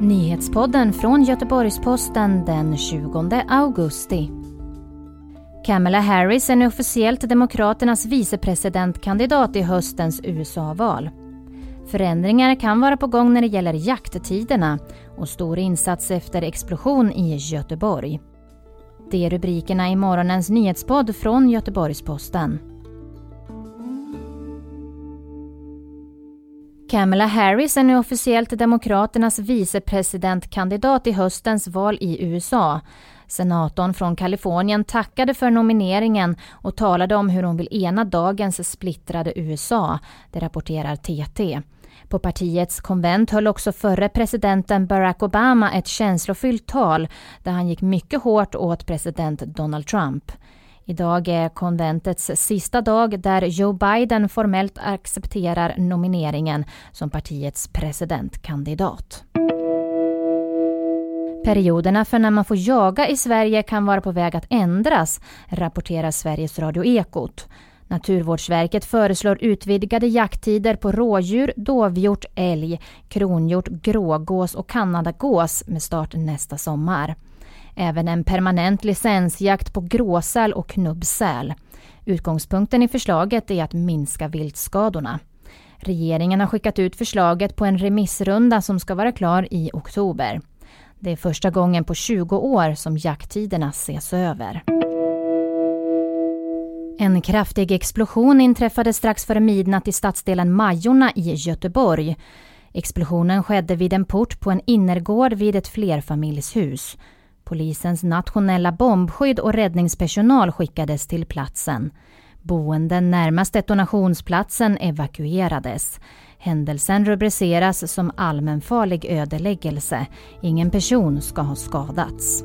Nyhetspodden från Göteborgs-Posten den 20 augusti. Kamala Harris är nu officiellt Demokraternas vicepresidentkandidat i höstens USA-val. Förändringar kan vara på gång när det gäller jakttiderna och stor insats efter explosion i Göteborg. Det är rubrikerna i morgonens nyhetspodd från Göteborgs-Posten. Kamala Harris är nu officiellt Demokraternas vicepresidentkandidat i höstens val i USA. Senatorn från Kalifornien tackade för nomineringen och talade om hur hon vill ena dagens splittrade USA, det rapporterar TT. På partiets konvent höll också förre presidenten Barack Obama ett känslofyllt tal där han gick mycket hårt åt president Donald Trump. Idag är konventets sista dag där Joe Biden formellt accepterar nomineringen som partiets presidentkandidat. Perioderna för när man får jaga i Sverige kan vara på väg att ändras, rapporterar Sveriges Radio Ekot. Naturvårdsverket föreslår utvidgade jakttider på rådjur, dovhjort, älg, kronhjort, grågås och kanadagås med start nästa sommar. Även en permanent licensjakt på gråsäl och knubbsäl. Utgångspunkten i förslaget är att minska viltskadorna. Regeringen har skickat ut förslaget på en remissrunda som ska vara klar i oktober. Det är första gången på 20 år som jakttiderna ses över. En kraftig explosion inträffade strax före midnatt i stadsdelen Majorna i Göteborg. Explosionen skedde vid en port på en innergård vid ett flerfamiljshus. Polisens nationella bombskydd och räddningspersonal skickades till platsen. Boenden närmast detonationsplatsen evakuerades. Händelsen rubriceras som allmänfarlig ödeläggelse. Ingen person ska ha skadats.